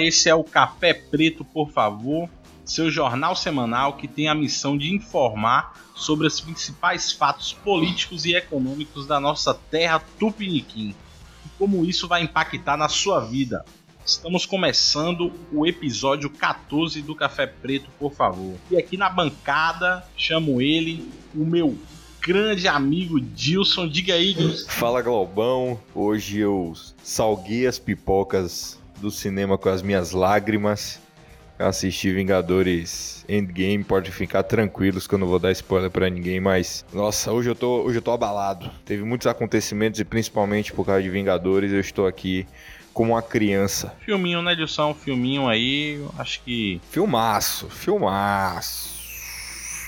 esse é o Café Preto, por favor, seu jornal semanal que tem a missão de informar sobre os principais fatos políticos e econômicos da nossa terra tupiniquim e como isso vai impactar na sua vida. Estamos começando o episódio 14 do Café Preto, por favor. E aqui na bancada, chamo ele, o meu grande amigo Dilson. Diga aí, Dilson. Fala, Glaubão. Hoje eu salguei as pipocas do cinema com as minhas lágrimas. Eu assisti Vingadores Endgame, pode ficar tranquilos que eu não vou dar spoiler para ninguém, mas nossa, hoje eu tô, hoje eu tô abalado. Teve muitos acontecimentos e principalmente por causa de Vingadores, eu estou aqui como uma criança. Filminho, né, Dilson? Filminho aí, acho que. Filmaço, filmaço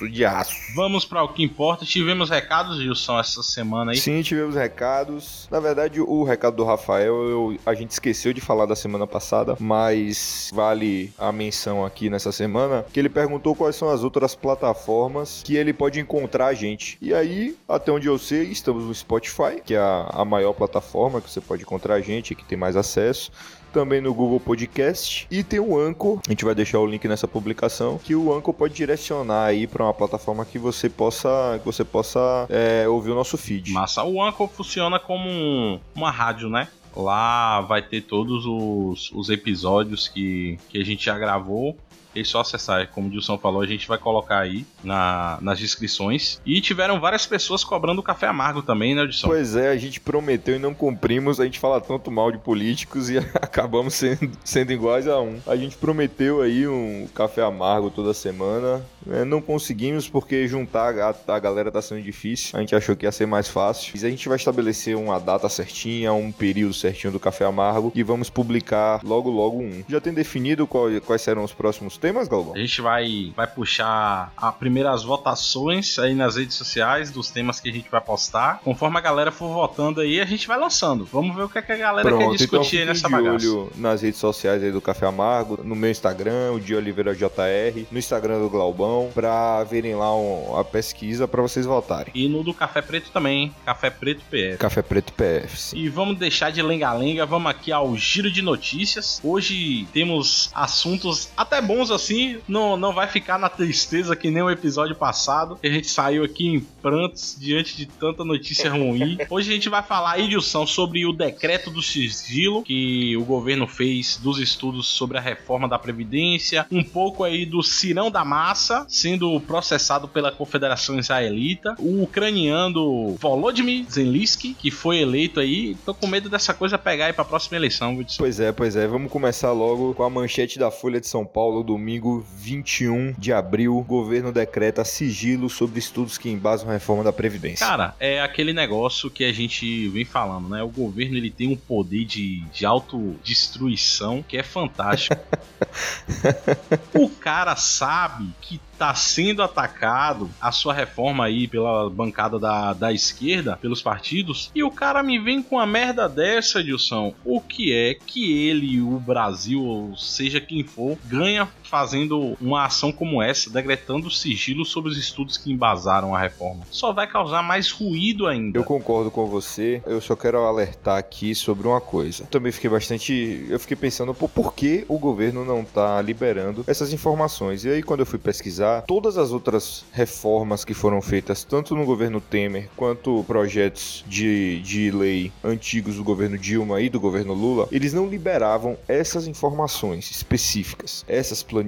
aço, de aço. Vamos para o que importa. Tivemos recados, Gilson, essa semana aí? Sim, tivemos recados. Na verdade, o recado do Rafael eu, a gente esqueceu de falar da semana passada, mas vale a menção aqui nessa semana, que ele perguntou quais são as outras plataformas que ele pode encontrar a gente. E aí, até onde eu sei, estamos no Spotify, que é a, a maior plataforma que você pode encontrar a gente, que tem mais acesso também no Google Podcast e tem o Anchor. A gente vai deixar o link nessa publicação que o Anchor pode direcionar aí para uma plataforma que você possa que você possa é, ouvir o nosso feed. Massa. O Anchor funciona como uma rádio, né? Lá vai ter todos os, os episódios que, que a gente já gravou é só acessar, como o Dilson falou, a gente vai colocar aí na, nas descrições. E tiveram várias pessoas cobrando café amargo também, né, Dilson? Pois é, a gente prometeu e não cumprimos. A gente fala tanto mal de políticos e acabamos sendo, sendo iguais a um. A gente prometeu aí um café amargo toda semana. Né? Não conseguimos porque juntar a, a galera tá sendo difícil. A gente achou que ia ser mais fácil. Mas a gente vai estabelecer uma data certinha, um período certinho do café amargo e vamos publicar logo logo um. Já tem definido qual, quais serão os próximos temas, Galvão? A gente vai, vai puxar a primeiras votações aí nas redes sociais dos temas que a gente vai postar. Conforme a galera for votando aí, a gente vai lançando. Vamos ver o que, é que a galera Pronto, quer discutir então nessa de bagaça. olho nas redes sociais aí do Café Amargo, no meu Instagram, o de Oliveira JR, no Instagram do Glaubão, pra verem lá um, a pesquisa para vocês votarem. E no do Café Preto também, Café Preto PF. Café Preto PF. Sim. E vamos deixar de lenga-lenga, vamos aqui ao giro de notícias. Hoje temos assuntos até bons assim, não, não vai ficar na tristeza que nem o episódio passado, que a gente saiu aqui em prantos diante de tanta notícia ruim. Hoje a gente vai falar, Edilson, sobre o decreto do sigilo que o governo fez dos estudos sobre a reforma da Previdência, um pouco aí do Cirão da Massa sendo processado pela Confederação Israelita, o ucraniano Volodymyr Zelensky, que foi eleito aí. Tô com medo dessa coisa pegar aí pra próxima eleição, Edilson. Pois é, pois é. Vamos começar logo com a manchete da Folha de São Paulo, domingo 21 de abril. Governo decreta sigilo sobre estudos que embasam a reforma da Previdência. Cara, é aquele negócio que a gente vem falando, né? O governo ele tem um poder de, de autodestruição que é fantástico. o cara sabe que tá sendo atacado a sua reforma aí pela bancada da, da esquerda, pelos partidos, e o cara me vem com uma merda dessa, Dilson. O que é que ele, o Brasil, ou seja quem for, ganha fazendo uma ação como essa, decretando sigilo sobre os estudos que embasaram a reforma? Só vai causar mais ruído ainda. Eu concordo com você, eu só quero alertar aqui sobre uma coisa. Também fiquei bastante. Eu fiquei pensando, pô, por que o governo não tá liberando essas informações? E aí, quando eu fui pesquisar, todas as outras reformas que foram feitas, tanto no governo Temer quanto projetos de, de lei antigos do governo Dilma e do governo Lula, eles não liberavam essas informações específicas, essas planilhas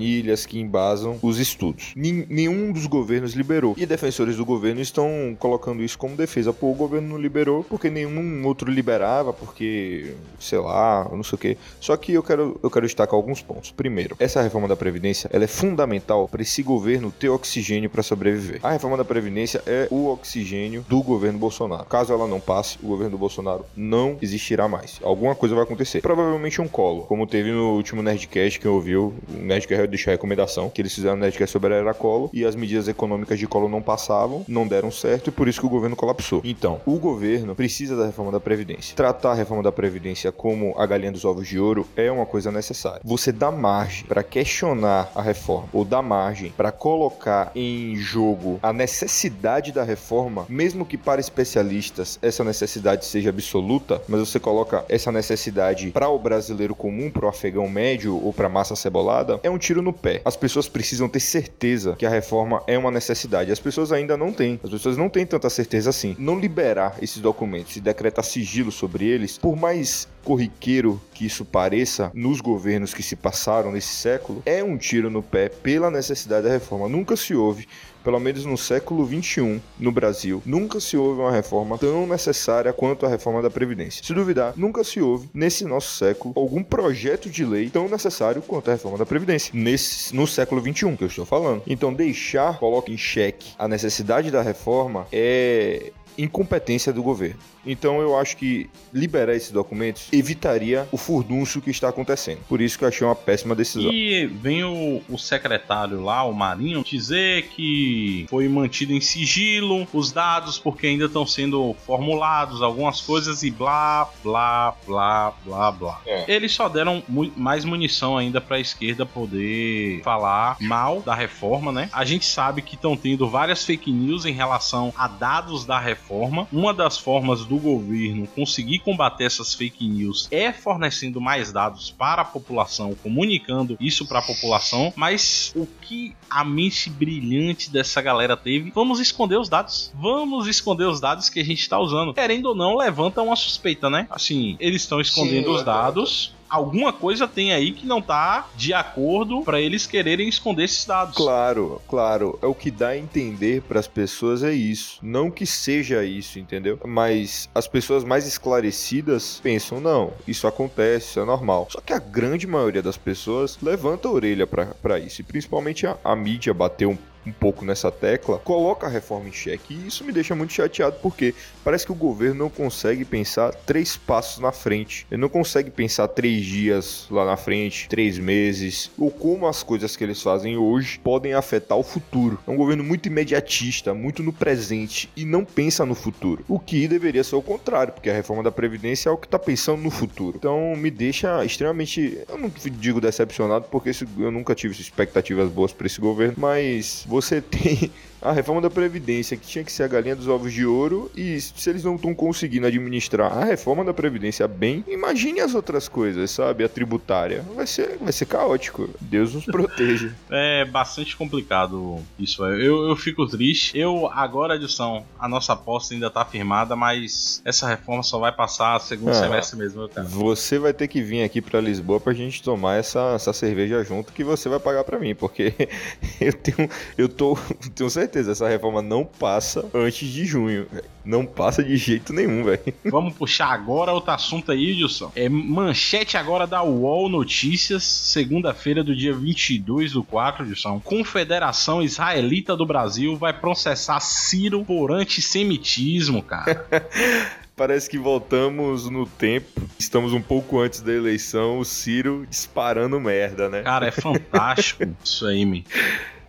que embasam os estudos. Nenhum dos governos liberou. E defensores do governo estão colocando isso como defesa. Pô, o governo não liberou porque nenhum outro liberava, porque, sei lá, não sei o quê. Só que eu quero, eu quero destacar alguns pontos. Primeiro, essa reforma da Previdência ela é fundamental para esse governo ter oxigênio para sobreviver. A reforma da Previdência é o oxigênio do governo Bolsonaro. Caso ela não passe, o governo do Bolsonaro não existirá mais. Alguma coisa vai acontecer. Provavelmente um colo, como teve no último Nerdcast que ouviu. O Nerdcast deixou a recomendação que eles fizeram um Nerdcast sobre a era colo e as medidas econômicas de colo não passavam, não deram certo e por isso que o governo colapsou. Então, o governo precisa da reforma da Previdência. Tratar a reforma da Previdência como a galinha dos ovos de ouro é uma coisa necessária. Você dá margem para questionar a reforma ou dá margem para colocar em jogo a necessidade da reforma, mesmo que para especialistas essa necessidade seja absoluta, mas você coloca essa necessidade para o brasileiro comum, para o afegão médio ou para a massa cebolada, é um tiro no pé. As pessoas precisam ter certeza que a reforma é uma necessidade. As pessoas ainda não têm. As pessoas não têm tanta certeza assim. Não liberar esses documentos e decretar sigilo sobre eles, por mais corriqueiro que isso pareça nos governos que se passaram nesse século, é um tiro no pé pela necessidade da reforma. Nunca se houve pelo menos no século XXI, no Brasil, nunca se houve uma reforma tão necessária quanto a reforma da Previdência. Se duvidar, nunca se houve, nesse nosso século, algum projeto de lei tão necessário quanto a reforma da Previdência. Nesse, no século XXI, que eu estou falando. Então, deixar, coloca em xeque a necessidade da reforma é incompetência do governo. Então eu acho que liberar esses documentos evitaria o furdúncio que está acontecendo. Por isso que eu achei uma péssima decisão. E vem o, o secretário lá, o Marinho, dizer que foi mantido em sigilo os dados porque ainda estão sendo formulados algumas coisas e blá, blá, blá, blá, blá. É. Eles só deram mu mais munição ainda para a esquerda poder falar mal da reforma, né? A gente sabe que estão tendo várias fake news em relação a dados da reforma. Uma das formas do do governo conseguir combater essas fake news é fornecendo mais dados para a população, comunicando isso para a população, mas o que a mente brilhante dessa galera teve, vamos esconder os dados. Vamos esconder os dados que a gente está usando. Querendo ou não, levanta uma suspeita, né? Assim, eles estão escondendo Sim, os dados alguma coisa tem aí que não tá de acordo para eles quererem esconder esses dados. Claro, claro. É o que dá a entender para as pessoas é isso. Não que seja isso, entendeu? Mas as pessoas mais esclarecidas pensam, não, isso acontece, é normal. Só que a grande maioria das pessoas levanta a orelha para isso. E principalmente a, a mídia bateu um um pouco nessa tecla, coloca a reforma em xeque. E isso me deixa muito chateado porque parece que o governo não consegue pensar três passos na frente. Ele não consegue pensar três dias lá na frente, três meses, ou como as coisas que eles fazem hoje podem afetar o futuro. É um governo muito imediatista, muito no presente e não pensa no futuro. O que deveria ser o contrário, porque a reforma da Previdência é o que está pensando no futuro. Então me deixa extremamente, eu não digo decepcionado, porque eu nunca tive expectativas boas para esse governo, mas você tem a reforma da Previdência, que tinha que ser a galinha dos ovos de ouro, e se eles não estão conseguindo administrar a reforma da Previdência bem, imagine as outras coisas, sabe? A tributária. Vai ser, vai ser caótico. Deus nos proteja. é bastante complicado isso. Eu, eu fico triste. Eu, agora, Edson, a nossa aposta ainda tá firmada, mas essa reforma só vai passar segundo ah, semestre mesmo, cara. Você vai ter que vir aqui para Lisboa pra gente tomar essa, essa cerveja junto que você vai pagar para mim, porque eu tenho, eu tô, tenho certeza certeza, essa reforma não passa antes de junho. Não passa de jeito nenhum, velho. Vamos puxar agora outro assunto aí, Wilson. É manchete agora da UOL Notícias, segunda-feira do dia 22 do 4, Wilson. Confederação Israelita do Brasil vai processar Ciro por antissemitismo, cara. Parece que voltamos no tempo. Estamos um pouco antes da eleição. O Ciro disparando merda, né? Cara, é fantástico isso aí, me.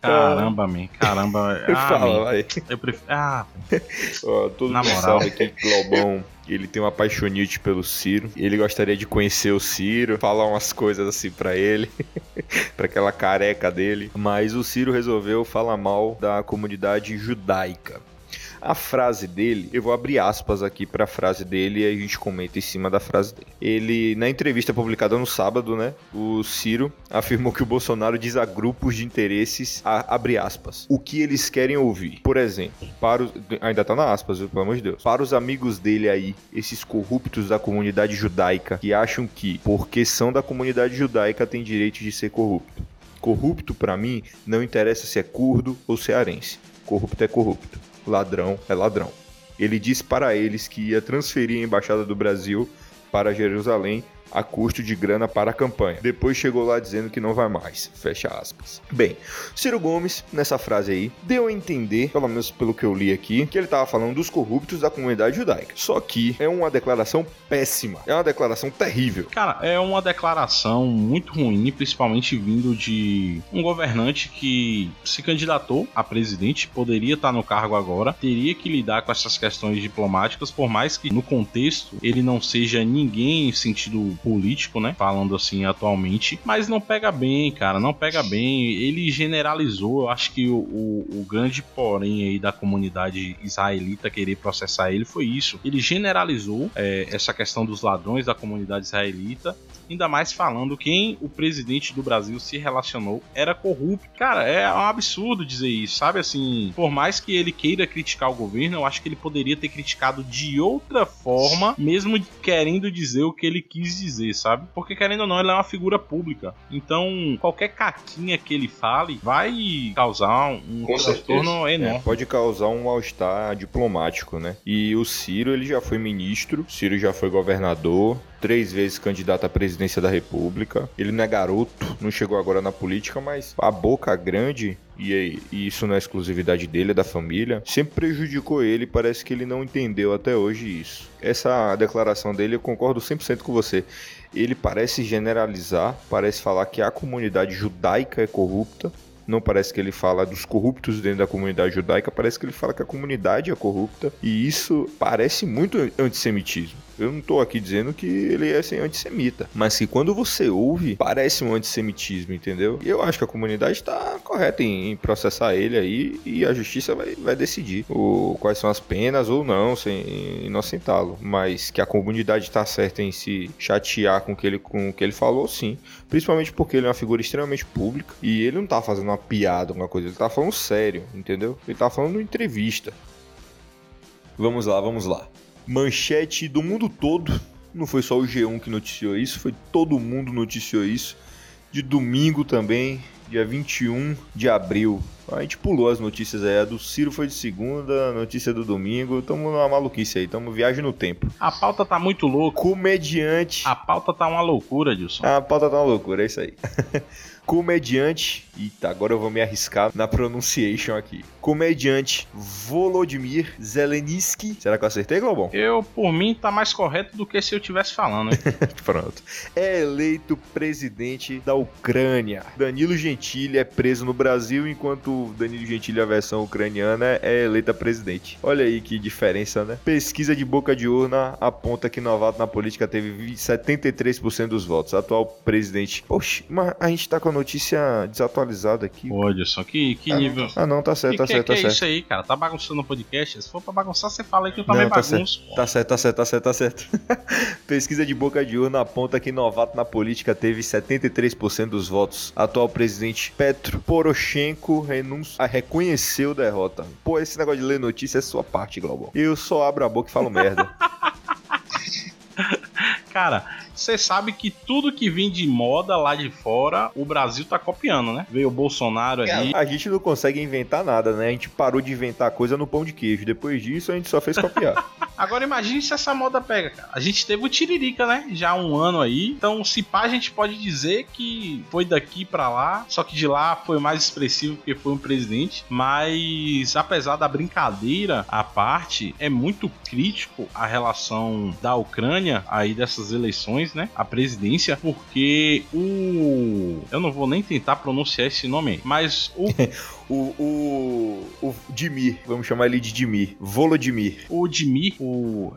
Caramba, man. Caramba. Ah, Fala, vai. Eu prefiro. Ah. Ó, todo Na mundo moral. sabe que Globão ele tem uma paixonite pelo Ciro. Ele gostaria de conhecer o Ciro, falar umas coisas assim para ele, para aquela careca dele. Mas o Ciro resolveu falar mal da comunidade judaica. A frase dele, eu vou abrir aspas aqui para a frase dele e a gente comenta em cima da frase dele. Ele, na entrevista publicada no sábado, né, o Ciro afirmou que o Bolsonaro diz a grupos de interesses, a, abre aspas, o que eles querem ouvir. Por exemplo, para os, ainda tá na aspas, pelo amor de Deus. Para os amigos dele aí, esses corruptos da comunidade judaica que acham que porque são da comunidade judaica tem direito de ser corrupto. Corrupto para mim não interessa se é curdo ou cearense. Corrupto é corrupto ladrão é ladrão. Ele disse para eles que ia transferir a embaixada do Brasil para Jerusalém a custo de grana para a campanha. Depois chegou lá dizendo que não vai mais. Fecha aspas. Bem, Ciro Gomes, nessa frase aí, deu a entender, pelo menos pelo que eu li aqui, que ele estava falando dos corruptos da comunidade judaica. Só que é uma declaração péssima. É uma declaração terrível. Cara, é uma declaração muito ruim, principalmente vindo de um governante que se candidatou a presidente, poderia estar no cargo agora, teria que lidar com essas questões diplomáticas, por mais que no contexto ele não seja ninguém em sentido político, né? Falando assim atualmente. Mas não pega bem, cara. Não pega bem. Ele generalizou. Eu acho que o, o, o grande porém aí da comunidade israelita querer processar ele foi isso. Ele generalizou é, essa questão dos ladrões da comunidade israelita ainda mais falando quem o presidente do Brasil se relacionou era corrupto. Cara, é um absurdo dizer isso, sabe? Assim, por mais que ele queira criticar o governo, eu acho que ele poderia ter criticado de outra forma, mesmo querendo dizer o que ele quis dizer, sabe? Porque querendo ou não, ele é uma figura pública. Então, qualquer caquinha que ele fale vai causar um transtorno enorme. É, pode causar um mal-estar diplomático, né? E o Ciro, ele já foi ministro, Ciro já foi governador, três vezes candidato à presidência da República. Ele não é garoto, não chegou agora na política, mas a boca grande e, isso não é exclusividade dele, é da família, sempre prejudicou ele. Parece que ele não entendeu até hoje isso. Essa declaração dele, eu concordo 100% com você. Ele parece generalizar, parece falar que a comunidade judaica é corrupta. Não parece que ele fala dos corruptos dentro da comunidade judaica, parece que ele fala que a comunidade é corrupta. E isso parece muito antissemitismo. Eu não tô aqui dizendo que ele é assim, antissemita, mas que quando você ouve, parece um antissemitismo, entendeu? E eu acho que a comunidade tá correta em, processar ele aí e a justiça vai, vai decidir o, quais são as penas ou não, sem inocentá-lo. Mas que a comunidade tá certa em se chatear com, que ele, com o que ele falou, sim. Principalmente porque ele é uma figura extremamente pública e ele não tá fazendo uma piada, alguma coisa, ele tá falando sério, entendeu? Ele tá falando entrevista. Vamos lá, vamos lá manchete do mundo todo. Não foi só o G1 que noticiou isso, foi todo mundo noticiou isso. De domingo também, dia 21 de abril. A gente pulou as notícias aí. A do Ciro foi de segunda, a notícia do domingo. Tamo numa maluquice aí, tamo viagem no tempo. A pauta tá muito louca. Comediante. A pauta tá uma loucura, Dilson. A pauta tá uma loucura, é isso aí. Comediante. Eita, agora eu vou me arriscar na pronunciation aqui comediante Volodymyr Zelensky. Será que eu acertei, Globão? Eu, por mim, tá mais correto do que se eu estivesse falando. Pronto. É eleito presidente da Ucrânia. Danilo Gentili é preso no Brasil, enquanto Danilo Gentili, a versão ucraniana, é eleita presidente. Olha aí que diferença, né? Pesquisa de boca de urna aponta que novato na política teve 73% dos votos. Atual presidente. Poxa, mas a gente tá com notícia desatualizada aqui. Olha só, que, que ah, nível. Ah, não, tá certo, tá certo, que tá é certo. isso aí, cara? Tá bagunçando o podcast? Se for pra bagunçar, você fala aí que eu também tá bagunço. Certo. Tá certo, tá certo, tá certo, tá certo. Pesquisa de boca de urna aponta que novato na política teve 73% dos votos. Atual presidente Petro Poroshenko renuncio, ah, reconheceu derrota. Pô, esse negócio de ler notícia é sua parte, Global. Eu só abro a boca e falo merda. cara, você sabe que tudo que vem de moda lá de fora, o Brasil tá copiando, né? Veio o Bolsonaro ali. a gente não consegue inventar nada, né? A gente parou de inventar coisa no pão de queijo. Depois disso, a gente só fez copiar. Agora imagine se essa moda pega, cara. A gente teve o Tiririca, né? Já há um ano aí. Então, se pá, a gente pode dizer que foi daqui para lá. Só que de lá foi mais expressivo porque foi um presidente. Mas, apesar da brincadeira à parte, é muito crítico a relação da Ucrânia aí dessas eleições eleições, né? A presidência, porque o. Eu não vou nem tentar pronunciar esse nome aí, mas o. o, o, o Dimir, vamos chamar ele de Dimir, Volodymyr. O Dimir, o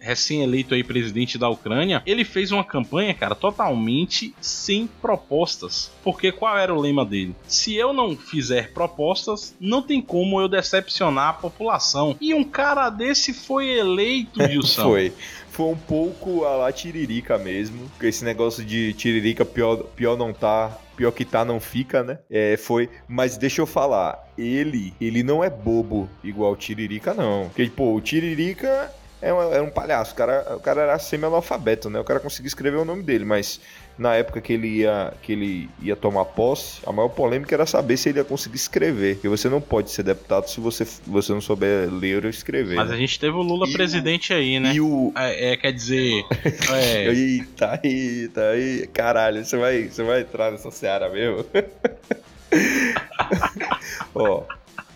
recém-eleito aí presidente da Ucrânia, ele fez uma campanha, cara, totalmente sem propostas. Porque qual era o lema dele? Se eu não fizer propostas, não tem como eu decepcionar a população. E um cara desse foi eleito, Wilson. foi foi um pouco a lá tiririca mesmo. Esse negócio de tiririca pior, pior não tá, pior que tá não fica, né? É, foi, mas deixa eu falar, ele, ele não é bobo igual o Tiririca não. Porque, pô, o Tiririca é um, é um palhaço, o cara, o cara era semi-analfabeto, né? O cara conseguia escrever o nome dele, mas na época que ele ia que ele ia tomar posse, a maior polêmica era saber se ele ia conseguir escrever, porque você não pode ser deputado se você, você não souber ler ou escrever. Mas né? a gente teve o Lula e presidente o, aí, né? E o é, é quer dizer, é... eita, eita, eita, caralho, você vai, você vai entrar nessa seara mesmo? Ó,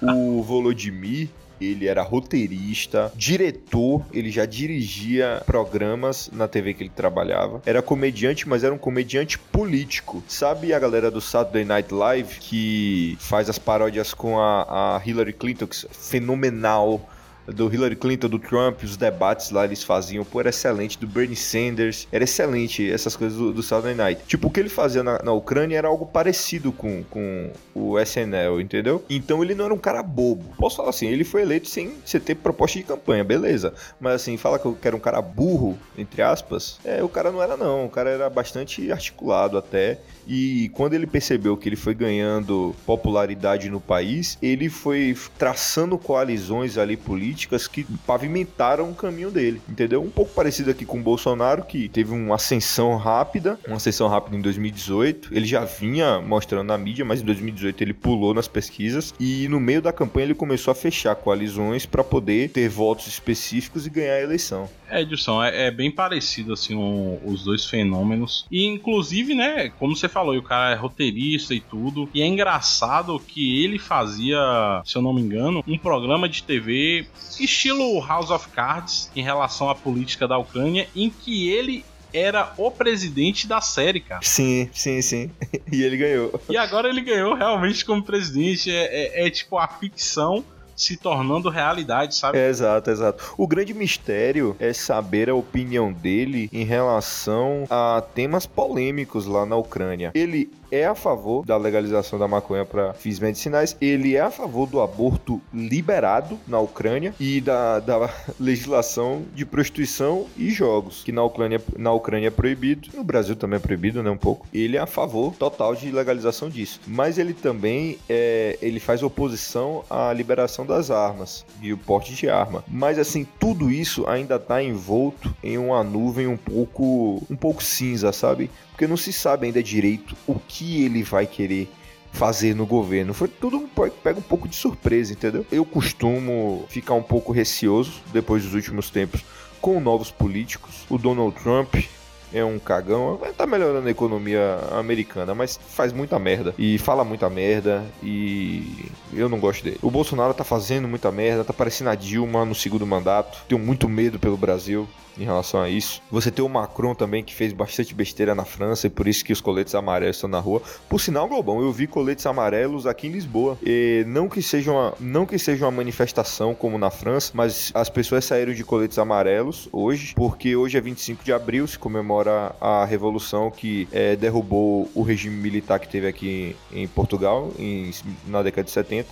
o Volodymyr ele era roteirista, diretor, ele já dirigia programas na TV que ele trabalhava. Era comediante, mas era um comediante político. Sabe a galera do Saturday Night Live que faz as paródias com a, a Hillary Clinton, que é fenomenal do Hillary Clinton, do Trump, os debates lá eles faziam, pô, era excelente, do Bernie Sanders, era excelente essas coisas do, do Saturday Night. Tipo, o que ele fazia na, na Ucrânia era algo parecido com, com o SNL, entendeu? Então ele não era um cara bobo. Posso falar assim, ele foi eleito sem você ter proposta de campanha, beleza. Mas assim, fala que eu quero um cara burro, entre aspas, é, o cara não era não, o cara era bastante articulado até. E quando ele percebeu que ele foi ganhando popularidade no país, ele foi traçando coalizões ali políticas que pavimentaram o caminho dele, entendeu? Um pouco parecido aqui com o Bolsonaro, que teve uma ascensão rápida, uma ascensão rápida em 2018. Ele já vinha mostrando na mídia, mas em 2018 ele pulou nas pesquisas e no meio da campanha ele começou a fechar coalizões para poder ter votos específicos e ganhar a eleição. É, Edson, é, é bem parecido assim um, os dois fenômenos. E inclusive, né, como você falou, o cara é roteirista e tudo. E é engraçado que ele fazia, se eu não me engano, um programa de TV estilo House of Cards em relação à política da Ucrânia, em que ele era o presidente da série, cara. Sim, sim, sim. E ele ganhou. E agora ele ganhou realmente como presidente. É, é, é tipo a ficção se tornando realidade, sabe? É, exato, exato. O grande mistério é saber a opinião dele em relação a temas polêmicos lá na Ucrânia. Ele é a favor da legalização da maconha para fins medicinais, ele é a favor do aborto liberado na Ucrânia e da, da legislação de prostituição e jogos, que na Ucrânia, na Ucrânia é proibido, no Brasil também é proibido, né, um pouco. Ele é a favor total de legalização disso, mas ele também é, ele faz oposição à liberação das armas e o porte de arma. Mas assim, tudo isso ainda está envolto em uma nuvem um pouco um pouco cinza, sabe? Porque não se sabe ainda direito o que ele vai querer fazer no governo. Foi tudo pega um pouco de surpresa, entendeu? Eu costumo ficar um pouco receoso depois dos últimos tempos com novos políticos. O Donald Trump é um cagão. Tá melhorando a economia americana, mas faz muita merda. E fala muita merda. E eu não gosto dele. O Bolsonaro tá fazendo muita merda. Tá parecendo a Dilma no segundo mandato. Tenho muito medo pelo Brasil em relação a isso. Você tem o Macron também, que fez bastante besteira na França, e por isso que os coletes amarelos estão na rua. Por sinal, Globão, eu vi coletes amarelos aqui em Lisboa. E não que seja uma, não que seja uma manifestação como na França, mas as pessoas saíram de coletes amarelos hoje, porque hoje é 25 de abril, se comemora a revolução que é, derrubou o regime militar que teve aqui em Portugal em, na década de 70.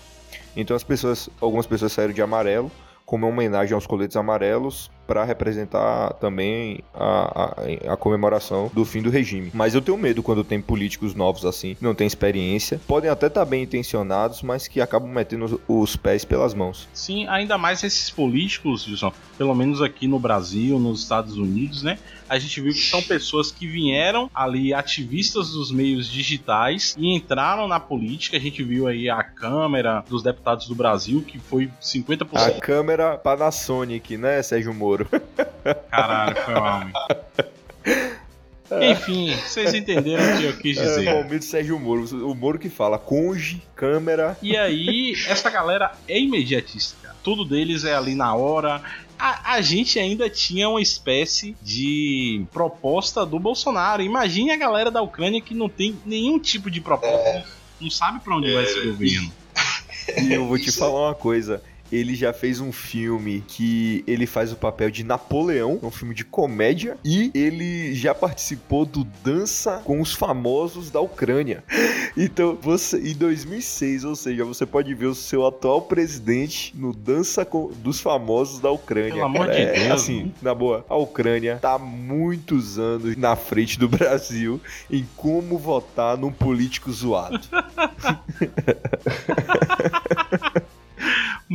Então as pessoas, algumas pessoas saíram de amarelo como homenagem aos coletes amarelos para representar também a, a, a, comemoração do fim do regime. Mas eu tenho medo quando tem políticos novos assim, não tem experiência, podem até estar tá bem intencionados, mas que acabam metendo os pés pelas mãos. Sim, ainda mais esses políticos, Wilson, pelo menos aqui no Brasil, nos Estados Unidos, né? A gente viu que são pessoas que vieram ali ativistas dos meios digitais e entraram na política. A gente viu aí a Câmara dos Deputados do Brasil, que foi 50%. A Câmara Panasonic, né, Sérgio Moro? Moro. Caralho, foi homem. Enfim, vocês entenderam o que eu quis é, dizer. É, o Sérgio Moro, o Moro que fala conge, câmera. E aí, essa galera é imediatista. Tudo deles é ali na hora. A, a, gente ainda tinha uma espécie de proposta do Bolsonaro. Imagine a galera da Ucrânia que não tem nenhum tipo de proposta, é. não sabe para onde é. vai esse governo. E eu vou te falar uma coisa ele já fez um filme que ele faz o papel de Napoleão, um filme de comédia, e ele já participou do Dança com os Famosos da Ucrânia. Então, você em 2006, ou seja, você pode ver o seu atual presidente no Dança com, dos Famosos da Ucrânia. Pelo amor de é, Deus. Assim, na boa, a Ucrânia tá muitos anos na frente do Brasil em como votar num político zoado.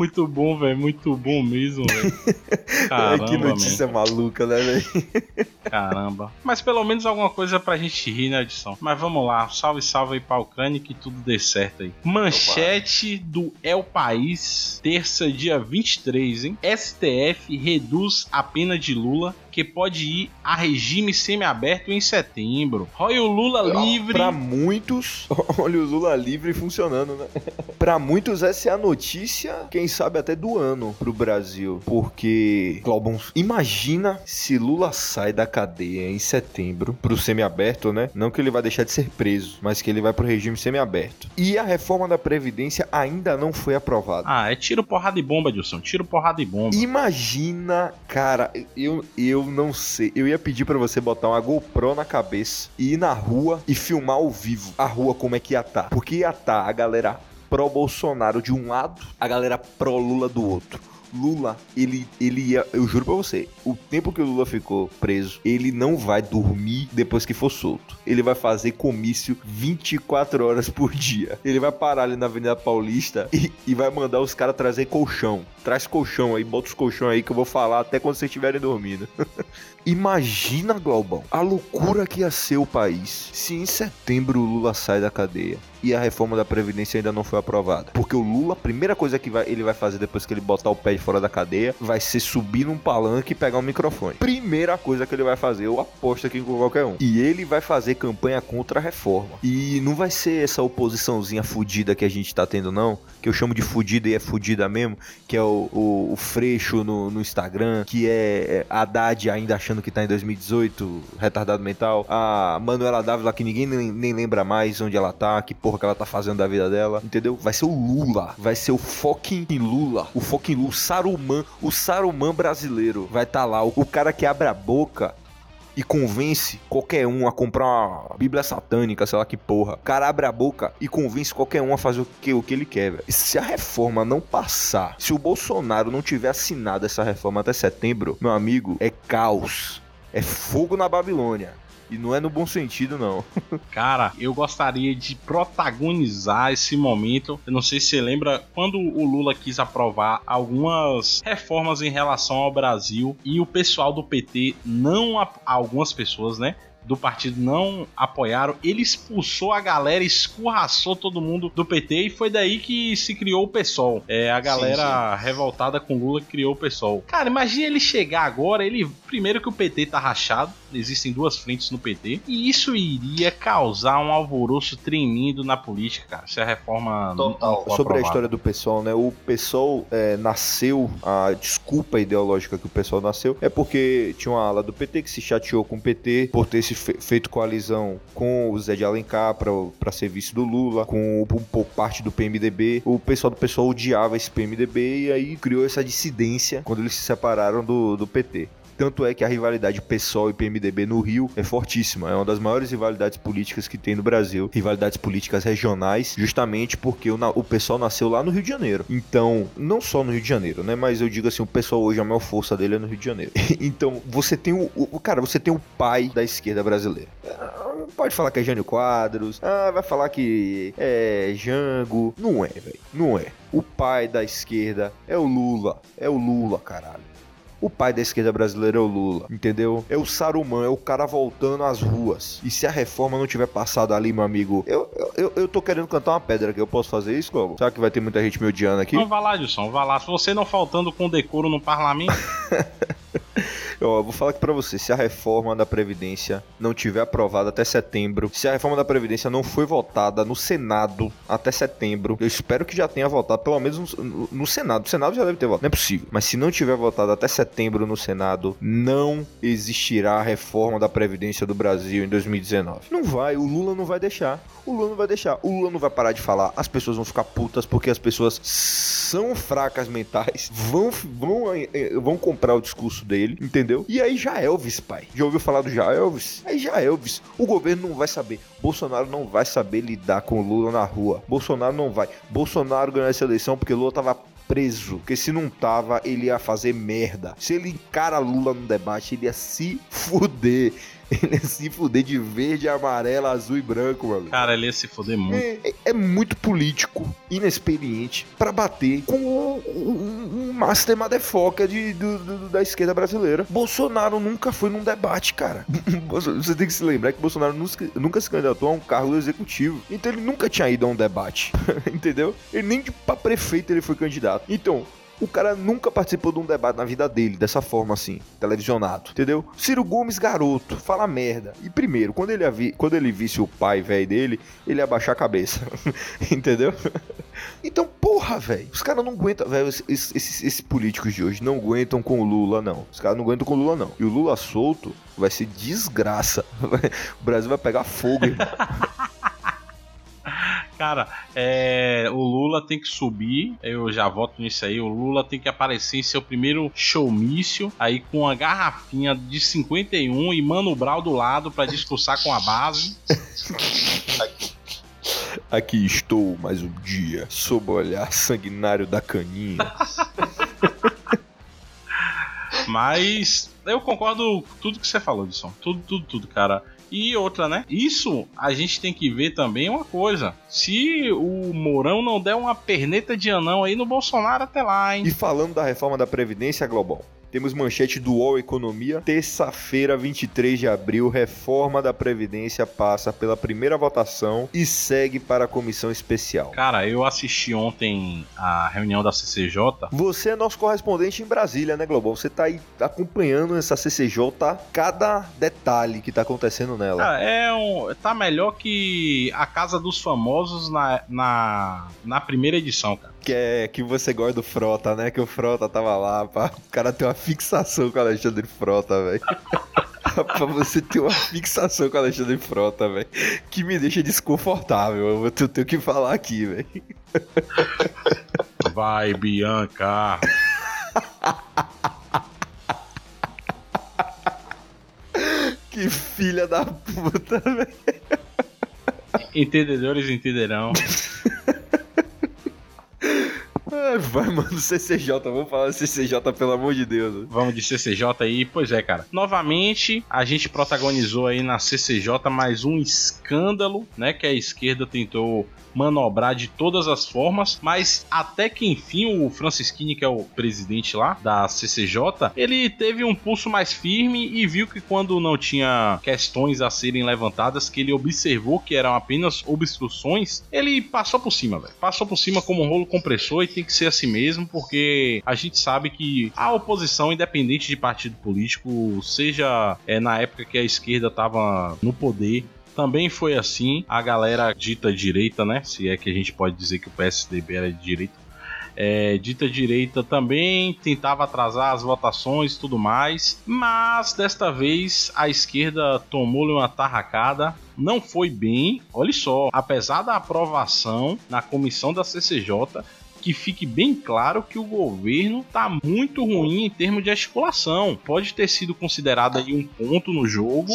Muito bom, velho. Muito bom mesmo, velho. Caramba, que notícia man. maluca, né, velho? Caramba. Mas pelo menos alguma coisa pra gente rir na edição. Mas vamos lá. Salve, salve aí pra Ucrânia que tudo dê certo aí. Manchete do El País, terça, dia 23, hein? STF reduz a pena de Lula que pode ir a regime semiaberto em setembro. Olha o Lula livre. Para muitos, olha o Lula livre funcionando, né? Para muitos essa é a notícia, quem sabe até do ano pro Brasil, porque Globon, imagina se Lula sai da cadeia em setembro pro semiaberto, né? Não que ele vai deixar de ser preso, mas que ele vai pro regime semiaberto. E a reforma da previdência ainda não foi aprovada. Ah, é tiro porrada e bomba, Dilson. Tiro porrada e bomba. Imagina, cara, eu, eu não sei. Eu ia pedir para você botar uma GoPro na cabeça e ir na rua e filmar ao vivo a rua como é que ia estar. Tá. Porque ia estar tá a galera pró-Bolsonaro de um lado, a galera pró-Lula do outro. Lula, ele, ele ia. Eu juro pra você, o tempo que o Lula ficou preso, ele não vai dormir depois que for solto. Ele vai fazer comício 24 horas por dia. Ele vai parar ali na Avenida Paulista e, e vai mandar os caras trazer colchão. Traz colchão aí, bota os colchão aí que eu vou falar até quando vocês estiverem dormindo. Imagina, Globão, a loucura que ia ser o país se em setembro o Lula sai da cadeia e a reforma da Previdência ainda não foi aprovada. Porque o Lula, a primeira coisa que vai, ele vai fazer depois que ele botar o pé de fora da cadeia vai ser subir num palanque e pegar um microfone. Primeira coisa que ele vai fazer, eu aposto aqui com qualquer um. E ele vai fazer campanha contra a reforma. E não vai ser essa oposiçãozinha fudida que a gente tá tendo, não. Que eu chamo de fudida e é fudida mesmo. Que é o, o, o Freixo no, no, Instagram. Que é, é Haddad ainda achando que tá em 2018, retardado mental. A Manuela Dávila, que ninguém nem, nem lembra mais onde ela tá. Que porra que ela tá fazendo da vida dela. Entendeu? Vai ser o Lula. Vai ser o fucking Lula. O fucking Lula. O Saruman. O Saruman brasileiro. Vai estar tá lá. O, o cara que abre a boca e convence qualquer um a comprar uma Bíblia satânica, sei lá que porra. O cara abre a boca e convence qualquer um a fazer o que, o que ele quer, velho. Se a reforma não passar, se o Bolsonaro não tiver assinado essa reforma até setembro, meu amigo, é caos. É fogo na Babilônia. E não é no bom sentido, não. Cara, eu gostaria de protagonizar esse momento. Eu não sei se você lembra quando o Lula quis aprovar algumas reformas em relação ao Brasil e o pessoal do PT não algumas pessoas, né, do partido não apoiaram, ele expulsou a galera, escorraçou todo mundo do PT e foi daí que se criou o PSOL. É, a galera sim, sim. revoltada com Lula criou o PSOL. Cara, imagine ele chegar agora, ele primeiro que o PT tá rachado, existem duas frentes no PT, e isso iria causar um alvoroço tremendo na política, cara, se a reforma Total. Sobre aprovada. a história do PSOL, né? O PSOL é, nasceu, a desculpa ideológica que o PSOL nasceu é porque tinha uma ala do PT que se chateou com o PT por ter se feito coalizão com o Zé de Alencar para serviço do Lula, com parte do PMDB. O pessoal do pessoal odiava esse PMDB e aí criou essa dissidência quando eles se separaram do, do PT. Tanto é que a rivalidade PSOL e PMDB no Rio é fortíssima. É uma das maiores rivalidades políticas que tem no Brasil. Rivalidades políticas regionais, justamente porque o, o PSOL nasceu lá no Rio de Janeiro. Então, não só no Rio de Janeiro, né? Mas eu digo assim, o PSOL hoje, a maior força dele é no Rio de Janeiro. então, você tem o, o. Cara, você tem o pai da esquerda brasileira. Pode falar que é Jânio Quadros. Ah, vai falar que é Jango. Não é, velho. Não é. O pai da esquerda é o Lula. É o Lula, caralho. O pai da esquerda brasileira é o Lula, entendeu? É o Saruman, é o cara voltando às ruas. E se a reforma não tiver passado ali, meu amigo, eu, eu, eu tô querendo cantar uma pedra aqui. Eu posso fazer isso, como? Será que vai ter muita gente me odiando aqui? Não, vai lá, Dilson, vai lá. Se você não faltando com decoro no parlamento. Eu vou falar aqui pra você, se a reforma da Previdência não tiver aprovada até setembro, se a reforma da Previdência não foi votada no Senado até setembro, eu espero que já tenha votado, pelo menos no, no Senado. O Senado já deve ter votado, não é possível. Mas se não tiver votado até setembro no Senado, não existirá reforma da Previdência do Brasil em 2019. Não vai, o Lula não vai deixar. O Lula não vai deixar. O Lula não vai parar de falar. As pessoas vão ficar putas porque as pessoas são fracas mentais, vão, vão, eh, eh, vão comprar o discurso dele, entendeu? E aí já Elvis, pai. Já ouviu falar do já Elvis? Aí já Elvis. O governo não vai saber. Bolsonaro não vai saber lidar com Lula na rua. Bolsonaro não vai. Bolsonaro ganhou essa eleição porque Lula tava preso. Porque se não tava, ele ia fazer merda. Se ele encara Lula no debate, ele ia se fuder. Ele ia se fuder de verde, amarelo, azul e branco, mano. Cara, ele ia se fuder muito. É, é, é muito político, inexperiente, para bater com um, um, um master motherfucker de, do, do, da esquerda brasileira. Bolsonaro nunca foi num debate, cara. Você tem que se lembrar que Bolsonaro nunca, nunca se candidatou a um cargo executivo. Então ele nunca tinha ido a um debate. Entendeu? Ele nem pra prefeito ele foi candidato. Então, O cara nunca participou de um debate na vida dele, dessa forma assim, televisionado, entendeu? Ciro Gomes, garoto, fala merda. E primeiro, quando ele, vi, quando ele visse o pai velho dele, ele ia abaixar a cabeça, entendeu? Então, porra, velho, os caras não aguentam, velho, esses, esses, esses, políticos de hoje não aguentam com o Lula, não. Os caras não aguentam com o Lula, não. E o Lula solto vai ser desgraça. O Brasil vai pegar fogo, irmão. Cara, é, o Lula tem que subir, eu já voto nisso aí. O Lula tem que aparecer em seu primeiro showmício, aí com a garrafinha de 51 e Mano Brau do lado para discursar com a base. Aqui estou mais um dia, sob o olhar sanguinário da caninha. Mas eu concordo com tudo que você falou, Edson. Tudo, tudo, tudo, cara. E outra, né? Isso a gente tem que ver também uma coisa. Se o Mourão não der uma perneta de anão aí no Bolsonaro até lá, hein? E falando da reforma da Previdência Global. Temos manchete do UOL Economia. Terça-feira, 23 de abril, reforma da Previdência passa pela primeira votação e segue para a comissão especial. Cara, eu assisti ontem a reunião da CCJ. Você é nosso correspondente em Brasília, né, Global? Você tá aí acompanhando essa CCJ, cada detalhe que tá acontecendo nela. Cara, é um, tá melhor que a Casa dos Famosos na, na, na primeira edição, cara que é que você gosta do Frota, né? Que o Frota tava lá, pá. O cara tem uma fixação com o Alexandre Frota, velho. pra você ter uma fixação com o Alexandre Frota, velho. Que me deixa desconfortável. Eu tenho que falar aqui, velho. Vai, Bianca. que filha da puta, velho. Entendedores entenderão. vai, mano, CCJ, vamos falar de CCJ, pelo amor de Deus. Vamos de CCJ aí, pois é, cara. Novamente, a gente protagonizou aí na CCJ mais um escândalo, né, que a esquerda tentou manobrar de todas as formas, mas até que enfim o Francisquini, que é o presidente lá da CCJ, ele teve um pulso mais firme e viu que quando não tinha questões a serem levantadas, que ele observou que eram apenas obstruções, ele passou por cima, velho. Passou por cima como um rolo compressor e tem que ser assim mesmo, porque a gente sabe que a oposição, independente de partido político, seja é, na época que a esquerda estava no poder, também foi assim. A galera dita direita, né? Se é que a gente pode dizer que o PSDB era de direita. É, dita direita também tentava atrasar as votações e tudo mais, mas desta vez a esquerda tomou-lhe uma tarracada. Não foi bem, olha só, apesar da aprovação na comissão da CCJ, que fique bem claro que o governo está muito ruim em termos de articulação. Pode ter sido considerado aí um ponto no jogo.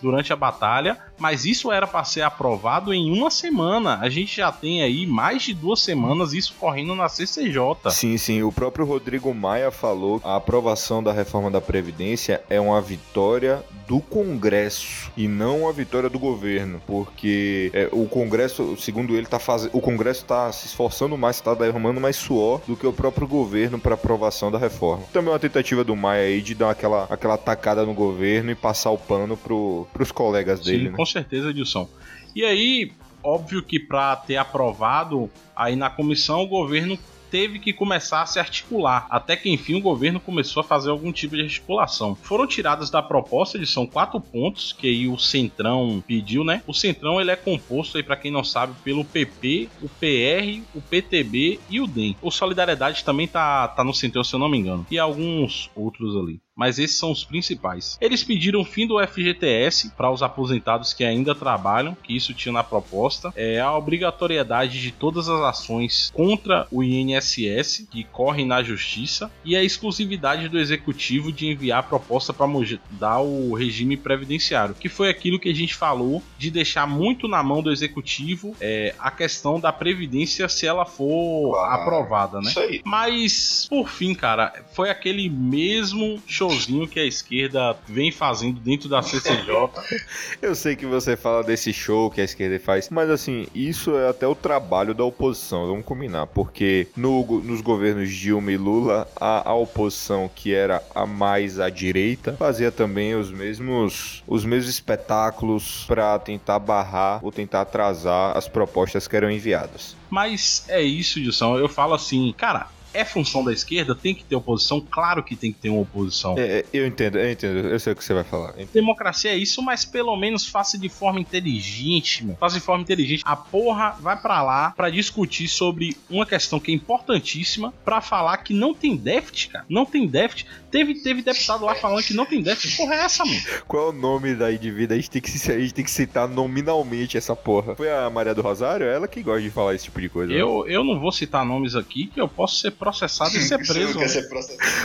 Durante a batalha, mas isso era para ser aprovado em uma semana. A gente já tem aí mais de duas semanas isso correndo na CCJ. Sim, sim. O próprio Rodrigo Maia falou que a aprovação da reforma da Previdência é uma vitória do Congresso e não uma vitória do governo, porque é, o Congresso, segundo ele, tá fazendo, o Congresso está se esforçando mais, está derramando mais suor do que o próprio governo para aprovação da reforma. Também uma tentativa do Maia aí de dar aquela, aquela tacada no governo e passar o pano pro, pros colegas dele. Sim, né? com certeza, Edilson. E aí, óbvio que para ter aprovado aí na comissão, o governo teve que começar a se articular, até que enfim o governo começou a fazer algum tipo de articulação. Foram tiradas da proposta, de são quatro pontos que o Centrão pediu, né? O Centrão ele é composto aí para quem não sabe pelo PP, o PR, o PTB e o DEM. O Solidariedade também tá tá no Centrão, se eu não me engano, e alguns outros ali mas esses são os principais. Eles pediram o fim do FGTS para os aposentados que ainda trabalham, que isso tinha na proposta, é a obrigatoriedade de todas as ações contra o INSS que correm na justiça e a exclusividade do executivo de enviar a proposta para mudar o regime previdenciário, que foi aquilo que a gente falou de deixar muito na mão do executivo é, a questão da previdência se ela for aprovada, né? Mas por fim, cara, foi aquele mesmo showzinho que a esquerda vem fazendo dentro da CCJ. Eu sei que você fala desse show que a esquerda faz, mas assim, isso é até o trabalho da oposição, vamos combinar, porque no, nos governos Dilma e Lula, a, a oposição que era a mais à direita fazia também os mesmos os mesmos espetáculos para tentar barrar ou tentar atrasar as propostas que eram enviadas. Mas é isso, Dilson. Eu falo assim, cara, é função da esquerda, tem que ter oposição, claro que tem que ter uma oposição. É, é eu entendo, eu entendo, eu sei o que você vai falar. Democracia é isso, mas pelo menos faça de forma inteligente, mano. Faça de forma inteligente. A porra vai para lá para discutir sobre uma questão que é importantíssima, para falar que não tem déficit, cara. Não tem déficit. Teve, teve deputado lá falando que não tem déficit. Porra, é essa, mano? Qual é o nome daí de vida? A gente tem que, a gente tem que citar nominalmente essa porra. Foi a Maria do Rosário? Ela que gosta de falar esse tipo de coisa. Eu, eu não vou citar nomes aqui, que eu posso ser processado e ser preso. Né? ser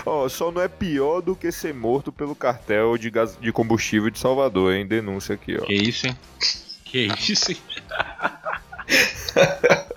oh, só não é pior do que ser morto pelo cartel de, gás, de combustível de Salvador, hein? Denúncia aqui, ó. Que isso, hein? Que isso, hein?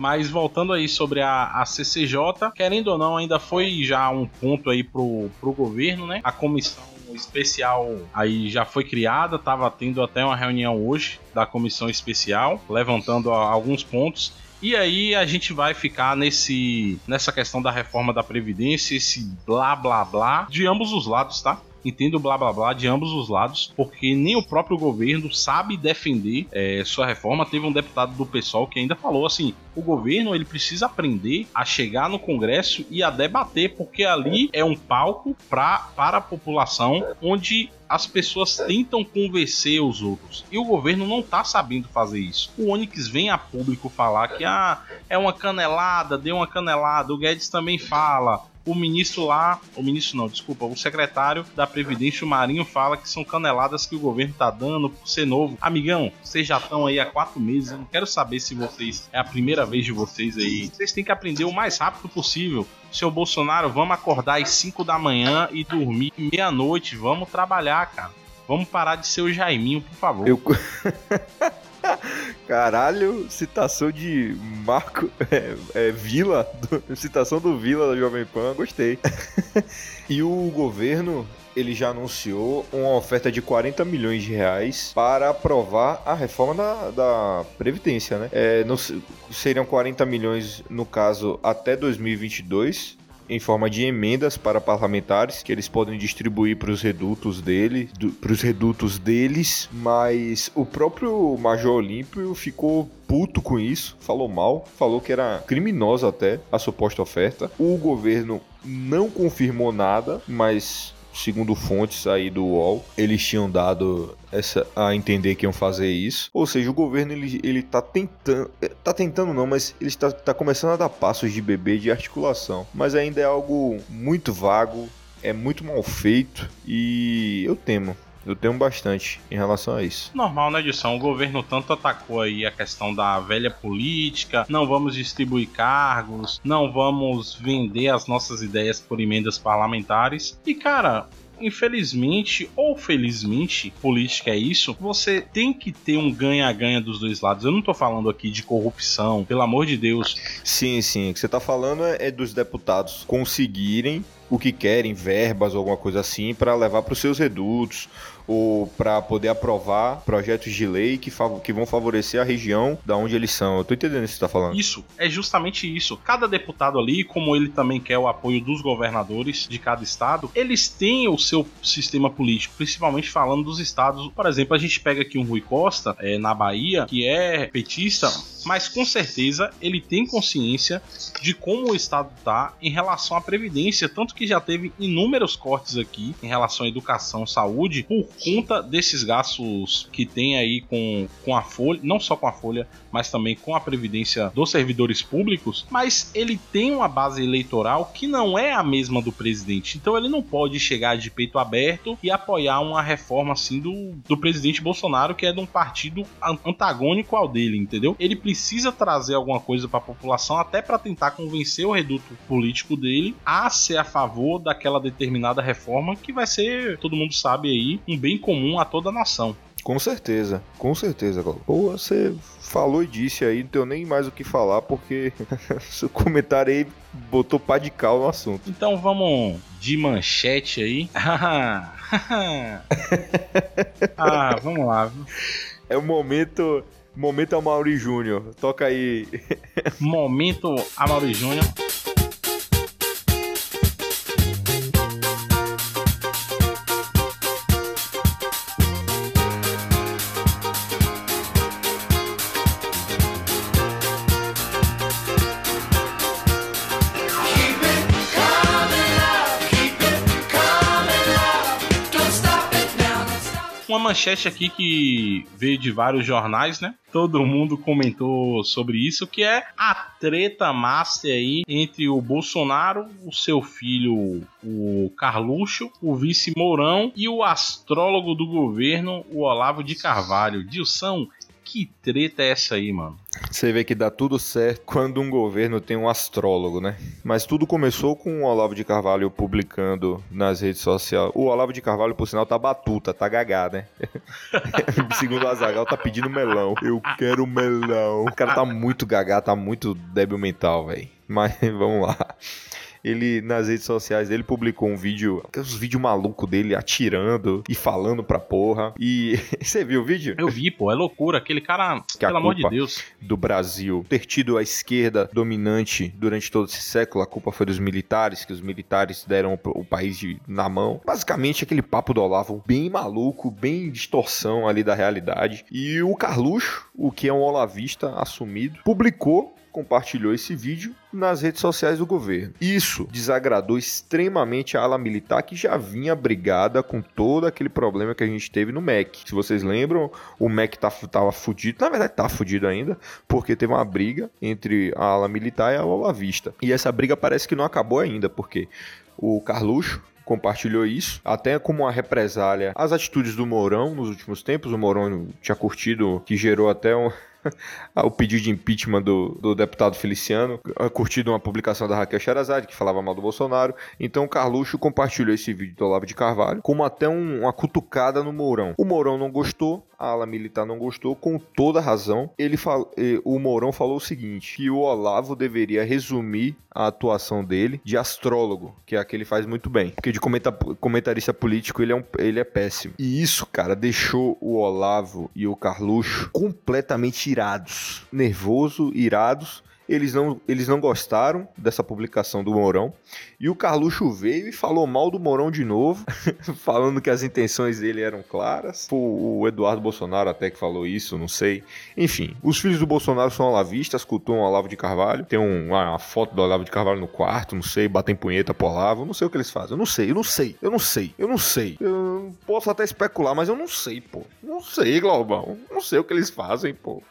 Mas voltando aí sobre a, a, CCJ, querendo ou não, ainda foi já um ponto aí pro, pro governo, né? A comissão especial aí já foi criada, tava tendo até uma reunião hoje da comissão especial, levantando alguns pontos. E aí a gente vai ficar nesse nessa questão da reforma da previdência, esse blá blá blá de ambos os lados, tá? Entendo blá blá blá de ambos os lados, porque nem o próprio governo sabe defender é, sua reforma. Teve um deputado do PSOL que ainda falou assim: o governo ele precisa aprender a chegar no Congresso e a debater, porque ali é um palco pra, para a população onde as pessoas tentam convencer os outros. E o governo não está sabendo fazer isso. O Onyx vem a público falar que ah, é uma canelada, deu uma canelada. O Guedes também fala o ministro lá, o ministro não, desculpa, o secretário da Previdência, o Marinho, fala que são caneladas que o governo tá dando por ser novo. Amigão, vocês já estão aí há quatro meses, eu não quero saber se vocês é a primeira vez de vocês aí. Vocês têm que aprender o mais rápido possível. Seu Bolsonaro, vamos acordar às 5 da manhã e dormir meia-noite. Vamos trabalhar, cara. Vamos parar de ser o Jaiminho, por favor. Eu... Caralho, citação de Marco é, é, Vila, do, citação do Vila da Jovem Pan, gostei. e o governo ele já anunciou uma oferta de 40 milhões de reais para aprovar a reforma da, da Previdência, né? É, no, seriam 40 milhões, no caso, até 2022 em forma de emendas para parlamentares que eles podem distribuir para os redutos dele, para os redutos deles, mas o próprio Major Olímpio ficou puto com isso, falou mal, falou que era criminosa até a suposta oferta. O governo não confirmou nada, mas segundo fontes aí do UOL, eles tinham dado essa, a entender que iam fazer isso. Ou seja, o governo ele, ele tá tentando. Tá tentando não, mas ele está tá começando a dar passos de bebê de articulação. Mas ainda é algo muito vago, é muito mal feito e eu temo eu tenho bastante em relação a isso. Normal, né, Edson? O governo tanto atacou aí a questão da velha política, não vamos distribuir cargos, não vamos vender as nossas ideias por emendas parlamentares. E, cara, infelizmente ou felizmente, política é isso, você tem que ter um ganha-ganha dos dois lados. Eu não tô falando aqui de corrupção, pelo amor de Deus. Sim, sim. O que você tá falando é dos deputados conseguirem o que querem, verbas ou alguma coisa assim, para levar para os seus redutos ou para poder aprovar projetos de lei que, que vão favorecer a região da onde eles são. Eu tô entendendo o que você tá falando. Isso, é justamente isso. Cada deputado ali, como ele também quer o apoio dos governadores de cada estado, eles têm o seu sistema político, principalmente falando dos estados. Por exemplo, a gente pega aqui um Rui Costa, é, na Bahia, que é petista, mas com certeza ele tem consciência de como o estado tá em relação à previdência, tanto que já teve inúmeros cortes aqui em relação à educação, saúde, por conta desses gastos que tem aí com, com a folha, não só com a folha, mas também com a previdência dos servidores públicos, mas ele tem uma base eleitoral que não é a mesma do presidente. Então ele não pode chegar de peito aberto e apoiar uma reforma assim do, do presidente Bolsonaro, que é de um partido antagônico ao dele, entendeu? Ele precisa trazer alguma coisa para a população até para tentar convencer o reduto político dele a ser a favor daquela determinada reforma que vai ser, todo mundo sabe aí, um bem comum a toda a nação. Com certeza, com certeza, Pô, você falou e disse aí, não tenho nem mais o que falar, porque seu comentário aí botou pá de cal no assunto. Então vamos de manchete aí. ah, vamos lá. É o momento. Momento Amaury Júnior. Toca aí. momento Amaury Júnior. Manchete aqui que veio de vários jornais, né? Todo mundo comentou sobre isso, que é a treta master aí entre o Bolsonaro, o seu filho, o Carluxo, o vice Mourão e o astrólogo do governo, o Olavo de Carvalho. Dilson, que treta é essa aí, mano? Você vê que dá tudo certo quando um governo tem um astrólogo, né? Mas tudo começou com o Olavo de Carvalho publicando nas redes sociais. O Olavo de Carvalho, por sinal, tá batuta, tá gagá, né? Segundo o Azagal, tá pedindo melão. Eu quero melão. O cara tá muito gagá, tá muito débil mental, velho. Mas vamos lá ele nas redes sociais dele publicou um vídeo, aqueles vídeos maluco dele atirando e falando pra porra. E você viu o vídeo? Eu vi, pô, é loucura. Aquele cara, que pelo amor de Deus. Do Brasil ter tido a esquerda dominante durante todo esse século, a culpa foi dos militares, que os militares deram o país de, na mão. Basicamente, aquele papo do Olavo bem maluco, bem distorção ali da realidade. E o Carluxo, o que é um olavista assumido, publicou compartilhou esse vídeo nas redes sociais do governo. Isso desagradou extremamente a ala militar que já vinha brigada com todo aquele problema que a gente teve no MEC. Se vocês lembram, o MEC tá, tava fudido, na verdade tá fudido ainda, porque teve uma briga entre a ala militar e a ala vista. E essa briga parece que não acabou ainda, porque o Carluxo, compartilhou isso, até como uma represália às atitudes do Mourão nos últimos tempos. O Mourão tinha curtido, que gerou até um, o pedido de impeachment do, do deputado Feliciano, curtido uma publicação da Raquel Sherazade, que falava mal do Bolsonaro. Então o Carluxo compartilhou esse vídeo do Olavo de Carvalho, como até um, uma cutucada no Mourão. O Mourão não gostou, a ala militar não gostou, com toda razão. Ele fal... O Mourão falou o seguinte: que o Olavo deveria resumir a atuação dele de astrólogo, que é a que ele faz muito bem. Porque de comenta... comentarista político ele é, um... ele é péssimo. E isso, cara, deixou o Olavo e o Carluxo completamente irados, nervoso, irados. Eles não, eles não gostaram dessa publicação do Mourão. E o Carluxo veio e falou mal do Mourão de novo, falando que as intenções dele eram claras. O, o Eduardo Bolsonaro até que falou isso, não sei. Enfim, os filhos do Bolsonaro são olavistas, cultuam Olavo de Carvalho. Tem um, uma foto do Olavo de Carvalho no quarto, não sei, batem punheta pro Olavo. Não sei o que eles fazem. Eu não sei, eu não sei, eu não sei, eu não sei. Eu posso até especular, mas eu não sei, pô. Não sei, Globão. Não sei o que eles fazem, pô.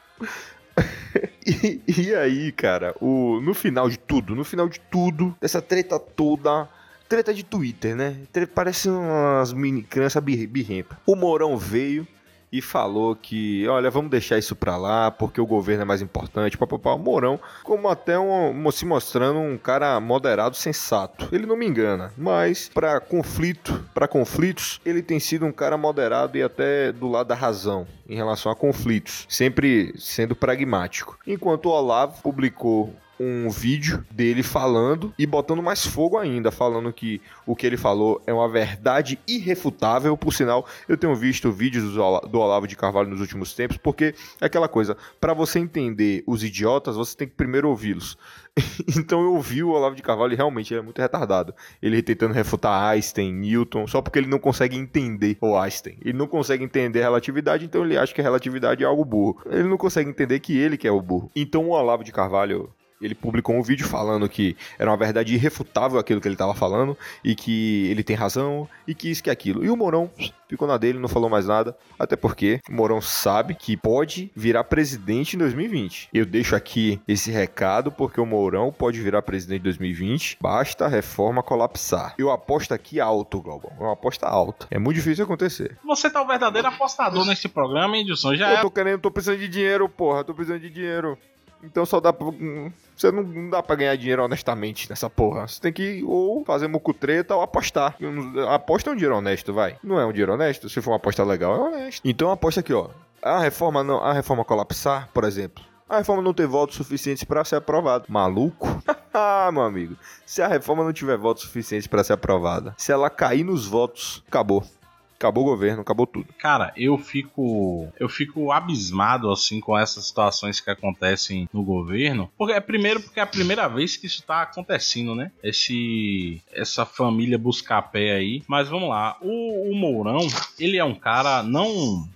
e, aí, cara, o, no final de tudo, no final de tudo, dessa treta toda, treta de Twitter, né? Parece umas mini crianças birrenta. O Mourão veio, e falou que, olha, vamos deixar isso pra lá porque o governo é mais importante, papapá. Mourão, como até um, se mostrando um cara moderado, sensato. Ele não me engana, mas para conflito, para conflitos, ele tem sido um cara moderado e até do lado da razão em relação a conflitos, sempre sendo pragmático. Enquanto o Olavo publicou um vídeo dele falando e botando mais fogo ainda, falando que o que ele falou é uma verdade irrefutável. Por sinal, eu tenho visto vídeos do Olavo de Carvalho nos últimos tempos, porque é aquela coisa, para você entender os idiotas, você tem que primeiro ouvi-los. então eu ouvi o Olavo de Carvalho e realmente ele é muito retardado. Ele tentando refutar Einstein, Newton, só porque ele não consegue entender o Einstein. Ele não consegue entender a relatividade, então ele acha que a relatividade é algo burro. Ele não consegue entender que ele que é o burro. Então o Olavo de Carvalho ele publicou um vídeo falando que era uma verdade irrefutável aquilo que ele estava falando e que ele tem razão e que isso que aquilo. E o Mourão ficou na dele, não falou mais nada, até porque o Mourão sabe que pode virar presidente em 2020. Eu deixo aqui esse recado porque o Mourão pode virar presidente em 2020, basta a reforma colapsar. Eu aposto aqui alto, Global. É uma aposta alta. É muito difícil acontecer. Você tá o um verdadeiro apostador nesse programa, hein, Edson? Já eu é. tô querendo, tô precisando de dinheiro, porra, tô precisando de dinheiro. Então só dá pra. Você não, não dá pra ganhar dinheiro honestamente nessa porra. Você tem que ou fazer mucutreta ou apostar. Aposta é um dinheiro honesto, vai. Não é um dinheiro honesto? Se for uma aposta legal, é honesto. Então aposta aqui, ó. A reforma não, a reforma colapsar, por exemplo. A reforma não ter votos suficientes para ser aprovada. Maluco? ah, meu amigo. Se a reforma não tiver votos suficientes para ser aprovada, se ela cair nos votos, acabou. Acabou o governo, acabou tudo. Cara, eu fico. Eu fico abismado assim com essas situações que acontecem no governo. Porque é primeiro porque é a primeira vez que isso tá acontecendo, né? Esse. Essa família buscar pé aí. Mas vamos lá. O, o Mourão, ele é um cara não.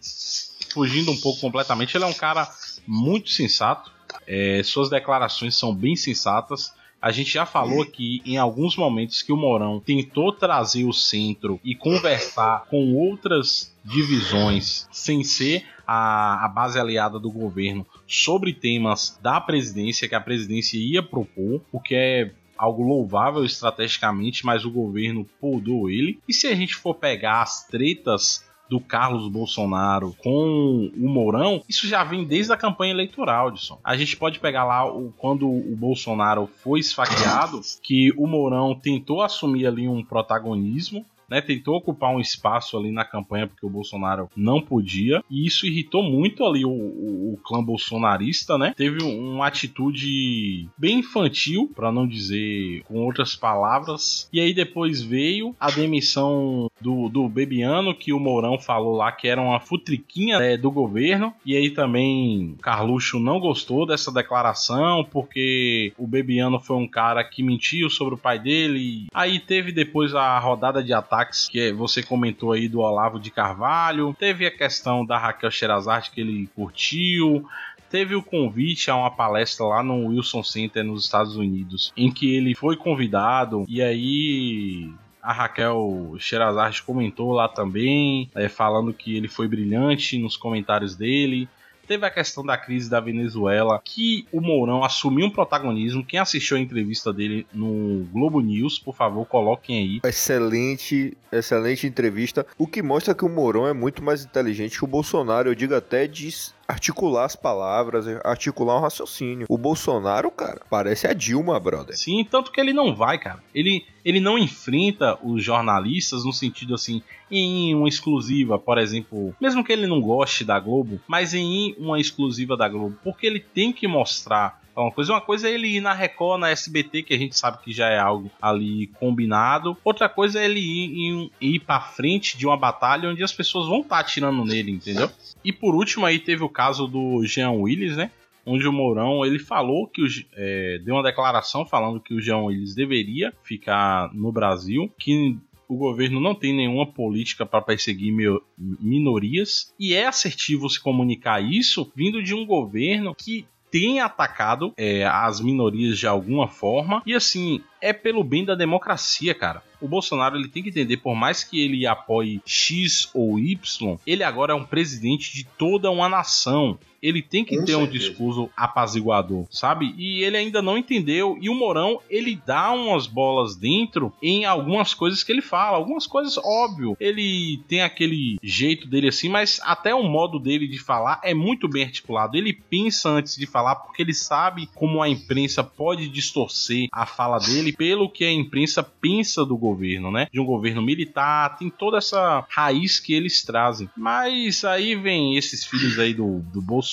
Fugindo um pouco completamente, ele é um cara muito sensato. É, suas declarações são bem sensatas A gente já falou aqui em alguns momentos que o Mourão tentou trazer o centro e conversar com outras divisões sem ser a, a, base aliada do governo sobre temas da presidência que a presidência ia propor, o que é algo louvável estrategicamente, mas o governo podou ele. E se a gente for pegar as tretas do Carlos Bolsonaro com o Mourão, isso já vem desde a campanha eleitoral, Edson. A gente pode pegar lá o, quando o Bolsonaro foi esfaqueado, que o Mourão tentou assumir ali um protagonismo né, tentou ocupar um espaço ali na campanha porque o Bolsonaro não podia, e isso irritou muito ali o, o, o clã bolsonarista, né? Teve uma atitude bem infantil, para não dizer com outras palavras, e aí depois veio a demissão do, do Bebiano, que o Mourão falou lá que era uma futriquinha é, do governo, e aí também Carluxo não gostou dessa declaração, porque o Bebiano foi um cara que mentiu sobre o pai dele, aí teve depois a rodada de ataque destaques que você comentou aí do Olavo de Carvalho, teve a questão da Raquel Sherazade que ele curtiu, teve o convite a uma palestra lá no Wilson Center nos Estados Unidos, em que ele foi convidado. E aí a Raquel Sherazade comentou lá também, é, falando que ele foi brilhante nos comentários dele. Teve a questão da crise da Venezuela, que o Mourão assumiu um protagonismo. Quem assistiu a entrevista dele no Globo News, por favor, coloquem aí. Excelente, excelente entrevista. O que mostra que o Mourão é muito mais inteligente que o Bolsonaro. Eu digo até de articular as palavras, articular um raciocínio. O Bolsonaro, cara, parece a Dilma, brother. Sim, tanto que ele não vai, cara. Ele, ele não enfrenta os jornalistas no sentido assim, em uma exclusiva, por exemplo, mesmo que ele não goste da Globo, mas em uma exclusiva da Globo, porque ele tem que mostrar uma coisa, uma coisa é ele ir na Record, na SBT, que a gente sabe que já é algo ali combinado. Outra coisa é ele ir, ir, ir para frente de uma batalha onde as pessoas vão estar tá atirando nele, entendeu? E por último aí teve o caso do Jean Willis, né? Onde o Mourão ele falou que o, é, deu uma declaração falando que o Jean Willis deveria ficar no Brasil, que o governo não tem nenhuma política para perseguir minorias e é assertivo se comunicar isso vindo de um governo que tem atacado é, as minorias de alguma forma e assim é pelo bem da democracia, cara o Bolsonaro ele tem que entender, por mais que ele apoie X ou Y, ele agora é um presidente de toda uma nação. Ele tem que Com ter certeza. um discurso apaziguador, sabe? E ele ainda não entendeu. E o Morão, ele dá umas bolas dentro em algumas coisas que ele fala. Algumas coisas, óbvio. Ele tem aquele jeito dele assim, mas até o modo dele de falar é muito bem articulado. Ele pensa antes de falar, porque ele sabe como a imprensa pode distorcer a fala dele pelo que a imprensa pensa do governo governo, né? De um governo militar, tem toda essa raiz que eles trazem. Mas aí vem esses filhos aí do, do Bolsonaro.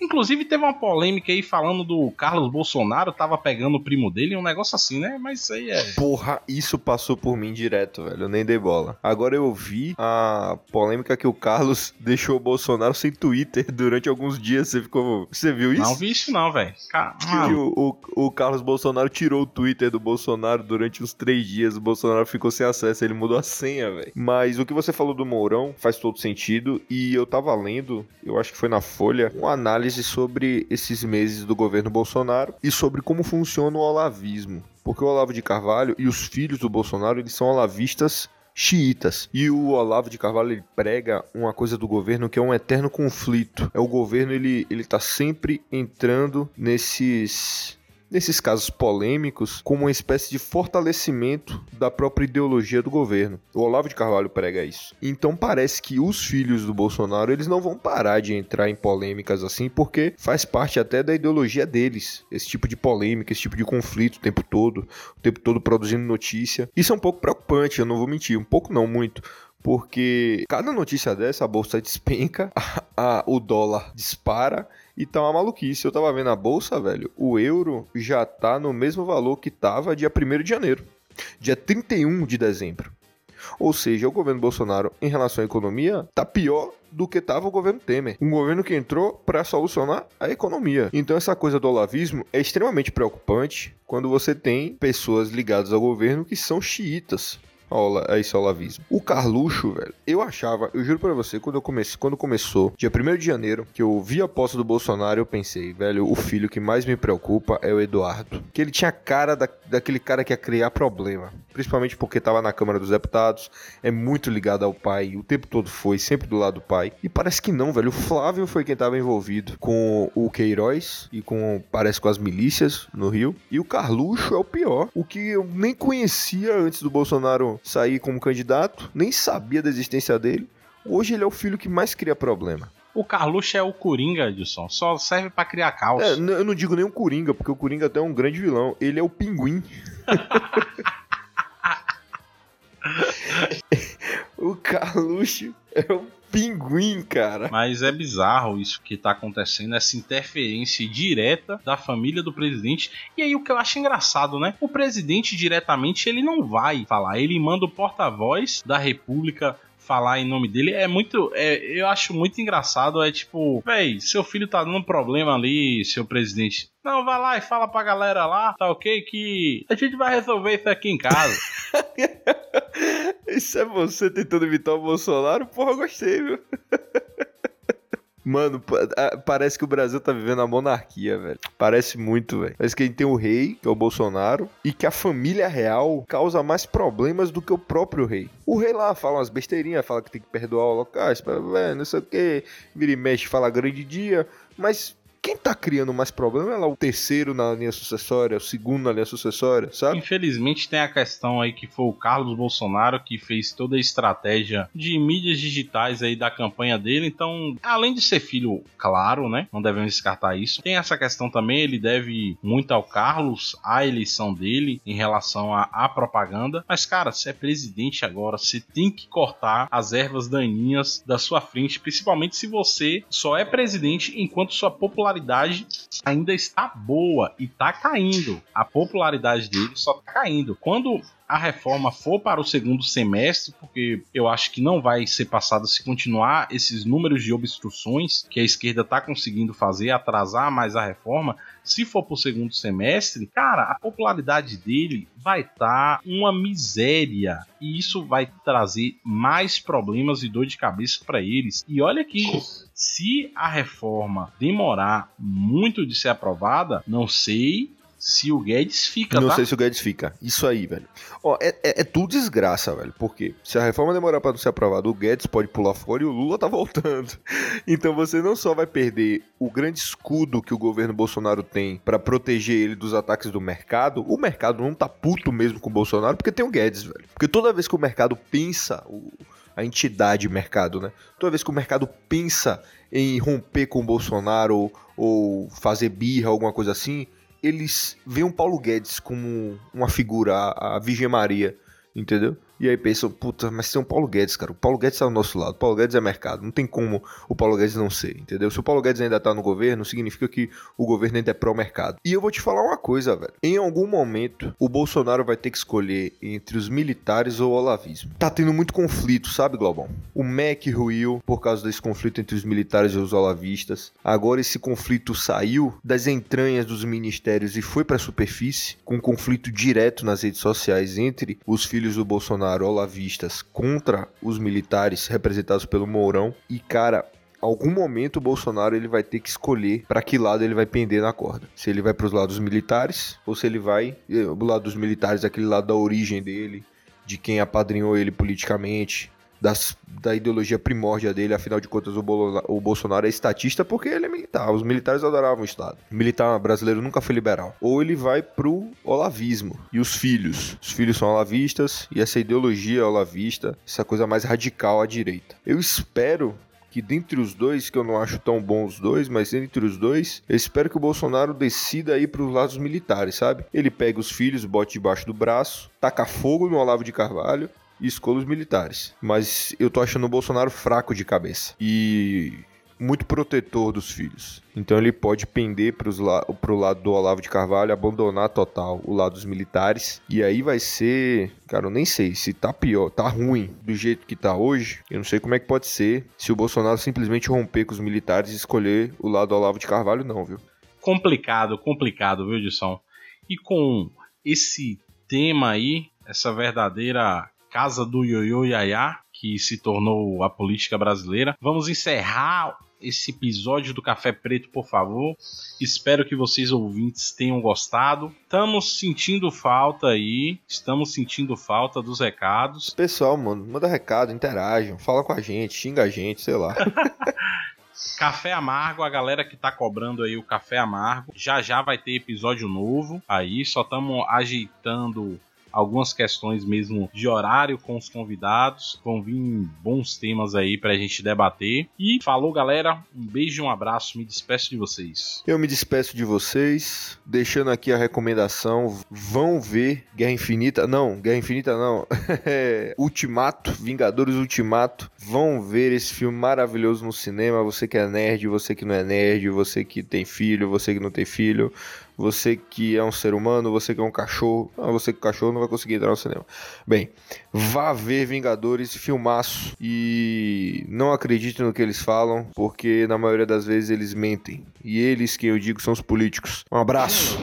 Inclusive teve uma polêmica aí falando do Carlos Bolsonaro tava pegando o primo dele, um negócio assim, né? Mas isso aí é. Porra, isso passou por mim direto, velho. Eu nem dei bola. Agora eu vi a polêmica que o Carlos deixou o Bolsonaro sem Twitter durante alguns dias. Você ficou. Você viu isso? Não vi isso, não, velho. Que o, o, o Carlos Bolsonaro tirou o Twitter do Bolsonaro durante os três dias. O Bolsonaro ficou sem acesso, ele mudou a senha, velho. Mas o que você falou do Mourão faz todo sentido e eu tava lendo, eu acho que foi na Folha, uma análise sobre esses meses do governo Bolsonaro e sobre como funciona o olavismo. Porque o Olavo de Carvalho e os filhos do Bolsonaro, eles são olavistas xiitas. E o Olavo de Carvalho ele prega uma coisa do governo que é um eterno conflito. É o governo ele ele tá sempre entrando nesses nesses casos polêmicos, como uma espécie de fortalecimento da própria ideologia do governo. O Olavo de Carvalho prega isso. Então parece que os filhos do Bolsonaro, eles não vão parar de entrar em polêmicas assim, porque faz parte até da ideologia deles, esse tipo de polêmica, esse tipo de conflito o tempo todo, o tempo todo produzindo notícia. Isso é um pouco preocupante, eu não vou mentir, um pouco não muito, porque cada notícia dessa a bolsa despenca, a, a, o dólar dispara e tá uma maluquice. Eu tava vendo a bolsa, velho, o euro já tá no mesmo valor que tava dia 1 de janeiro, dia 31 de dezembro. Ou seja, o governo Bolsonaro, em relação à economia, tá pior do que estava o governo Temer. Um governo que entrou para solucionar a economia. Então, essa coisa do olavismo é extremamente preocupante quando você tem pessoas ligadas ao governo que são xiitas. A esse olavismo. O Carluxo, velho, eu achava, eu juro pra você, quando eu comecei, quando começou, dia 1 de janeiro, que eu vi a posse do Bolsonaro, eu pensei, velho, o filho que mais me preocupa é o Eduardo. Que ele tinha cara da, daquele cara que ia criar problema. Principalmente porque tava na Câmara dos Deputados, é muito ligado ao pai, o tempo todo foi, sempre do lado do pai. E parece que não, velho. O Flávio foi quem tava envolvido com o Queiroz e com, parece, com as milícias no Rio. E o Carluxo é o pior. O que eu nem conhecia antes do Bolsonaro sair como candidato, nem sabia da existência dele. Hoje ele é o filho que mais cria problema. O Carluxo é o Coringa, Edson. Só serve para criar caos. É, eu não digo nem o Coringa, porque o Coringa até é um grande vilão. Ele é o Pinguim. Carluxo é o pinguim, cara. Mas é bizarro isso que tá acontecendo, essa interferência direta da família do presidente. E aí o que eu acho engraçado, né? O presidente diretamente ele não vai falar, ele manda o porta-voz da República falar em nome dele é muito. É, eu acho muito engraçado. É tipo, véi, seu filho tá dando problema ali, seu presidente. Não, vai lá e fala pra galera lá, tá ok? Que a gente vai resolver isso aqui em casa. isso é você tentando evitar o Bolsonaro? Porra, gostei, viu? Mano, parece que o Brasil tá vivendo a monarquia, velho. Parece muito, velho. Parece que a gente tem o rei, que é o Bolsonaro, e que a família real causa mais problemas do que o próprio rei. O rei lá fala umas besteirinhas, fala que tem que perdoar o locais, não sei o que, vira e mexe, fala grande dia, mas quem tá criando mais problema é lá o terceiro na linha sucessória, o segundo na linha sucessória, sabe? Infelizmente tem a questão aí que foi o Carlos Bolsonaro que fez toda a estratégia de mídias digitais aí da campanha dele. Então, além de ser filho, claro, né? Não devemos descartar isso. Tem essa questão também, ele deve muito ao Carlos, à eleição dele em relação à, à propaganda. Mas, cara, se é presidente agora, você tem que cortar as ervas daninhas da sua frente, principalmente se você só é presidente enquanto sua popularidade popularidade ainda está boa e está caindo. A popularidade dele só está caindo. Quando a reforma for para o segundo semestre, porque eu acho que não vai ser passado se continuar esses números de obstruções que a esquerda está conseguindo fazer, atrasar mais a reforma. Se for para o segundo semestre, cara, a popularidade dele vai estar tá uma miséria e isso vai trazer mais problemas e dor de cabeça para eles. E olha que se a reforma demorar muito de ser aprovada, não sei se o Guedes fica, Não tá? sei se o Guedes fica. Isso aí, velho. Ó, é, é, é, tudo desgraça, velho. Porque se a reforma demorar para não ser aprovada, o Guedes pode pular fora e o Lula tá voltando. Então você não só vai perder o grande escudo que o governo Bolsonaro tem para proteger ele dos ataques do mercado, o mercado não tá puto mesmo com o Bolsonaro porque tem o Guedes, velho. Porque toda vez que o mercado pensa, o, a entidade mercado, né? Toda vez que o mercado pensa em romper com o Bolsonaro ou, ou fazer birra, alguma coisa assim, eles veem o Paulo Guedes como uma figura, a, a Virgem Maria, entendeu? E aí pensam, puta, mas tem um Paulo Guedes, cara. O Paulo Guedes tá ao nosso lado. O Paulo Guedes é mercado. Não tem como o Paulo Guedes não ser, entendeu? Se o Paulo Guedes ainda tá no governo, significa que o governo ainda é pró-mercado. E eu vou te falar uma coisa, velho. Em algum momento, o Bolsonaro vai ter que escolher entre os militares ou o olavismo. Tá tendo muito conflito, sabe, Globão? O MEC ruiu por causa desse conflito entre os militares e os olavistas. Agora esse conflito saiu das entranhas dos ministérios e foi pra superfície, com um conflito direto nas redes sociais entre os filhos do Bolsonaro Bolsonaro olavistas contra os militares representados pelo Mourão. E, cara, algum momento o Bolsonaro ele vai ter que escolher para que lado ele vai pender na corda. Se ele vai para os lados militares ou se ele vai eh, o lado dos militares, aquele lado da origem dele, de quem apadrinhou ele politicamente, das, da ideologia primórdia dele, afinal de contas o, Bolo, o Bolsonaro é estatista porque ele é militar, os militares adoravam o Estado. O militar brasileiro nunca foi liberal. Ou ele vai pro olavismo. E os filhos? Os filhos são olavistas e essa ideologia olavista, essa coisa mais radical à direita. Eu espero que dentre os dois, que eu não acho tão bom os dois, mas entre os dois, eu espero que o Bolsonaro decida ir para os lados militares, sabe? Ele pega os filhos, bote debaixo do braço, taca fogo no Olavo de Carvalho e escolha os militares. Mas eu tô achando o Bolsonaro fraco de cabeça. E muito protetor dos filhos. Então ele pode pender la pro lado do Olavo de Carvalho, abandonar total o lado dos militares. E aí vai ser. Cara, eu nem sei se tá pior, tá ruim do jeito que tá hoje. Eu não sei como é que pode ser se o Bolsonaro simplesmente romper com os militares e escolher o lado do Olavo de Carvalho, não, viu? Complicado, complicado, viu, Edson? E com esse tema aí, essa verdadeira casa do Yoyo Yaya, que se tornou a política brasileira. Vamos encerrar esse episódio do Café Preto, por favor. Espero que vocês ouvintes tenham gostado. Estamos sentindo falta aí, estamos sentindo falta dos recados. Pessoal, mano, manda recado, interajam, fala com a gente, xinga a gente, sei lá. Café Amargo, a galera que tá cobrando aí o Café Amargo, já já vai ter episódio novo aí, só estamos ajeitando algumas questões mesmo de horário com os convidados. Vão vir bons temas aí pra gente debater. E falou, galera. Um beijo e um abraço. Me despeço de vocês. Eu me despeço de vocês, deixando aqui a recomendação. Vão ver Guerra Infinita. Não, Guerra Infinita não. Ultimato, Vingadores Ultimato. Vão ver esse filme maravilhoso no cinema. Você que é nerd, você que não é nerd, você que tem filho, você que não tem filho você que é um ser humano, você que é um cachorro. Ah, você que é um cachorro não vai conseguir entrar no cinema. Bem, vá ver Vingadores, filmaço. E não acredite no que eles falam, porque na maioria das vezes eles mentem. E eles, quem eu digo, são os políticos. Um abraço!